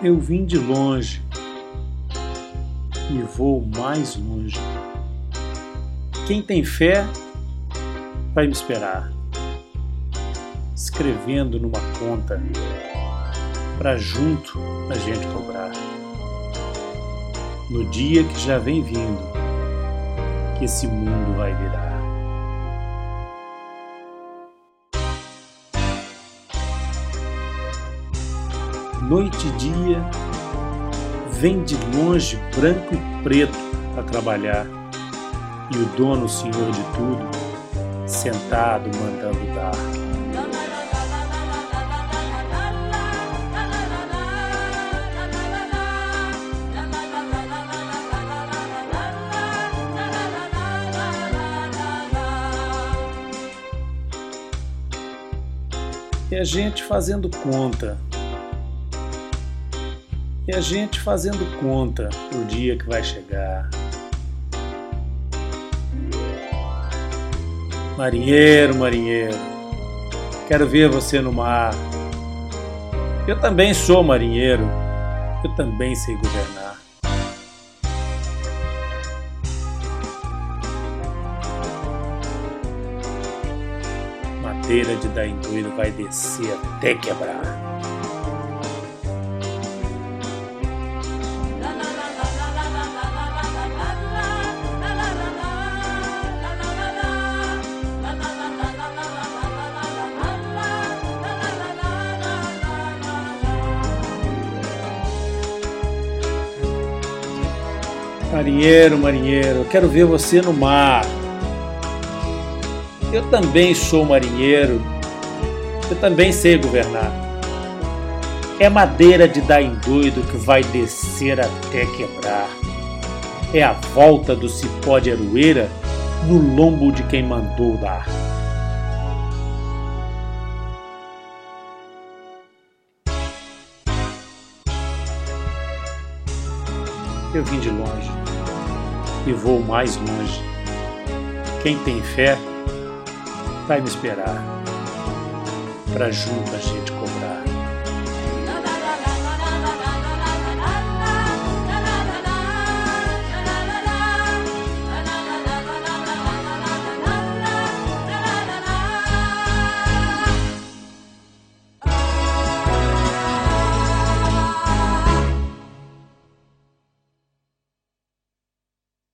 Eu vim de longe e vou mais longe. Quem tem fé vai me esperar, escrevendo numa conta para junto a gente cobrar. No dia que já vem vindo, que esse mundo vai virar. Noite e dia, vem de longe branco e preto a trabalhar, e o dono, senhor de tudo, sentado mandando dar. E a gente fazendo conta. E a gente fazendo conta pro dia que vai chegar. Marinheiro, marinheiro, quero ver você no mar. Eu também sou marinheiro, eu também sei governar. madeira de dar vai descer até quebrar. Marinheiro, marinheiro, quero ver você no mar. Eu também sou marinheiro, eu também sei governar. É madeira de dar em doido que vai descer até quebrar. É a volta do cipó de aroeira no lombo de quem mandou dar. Eu vim de longe e vou mais longe. Quem tem fé vai me esperar para junto a gente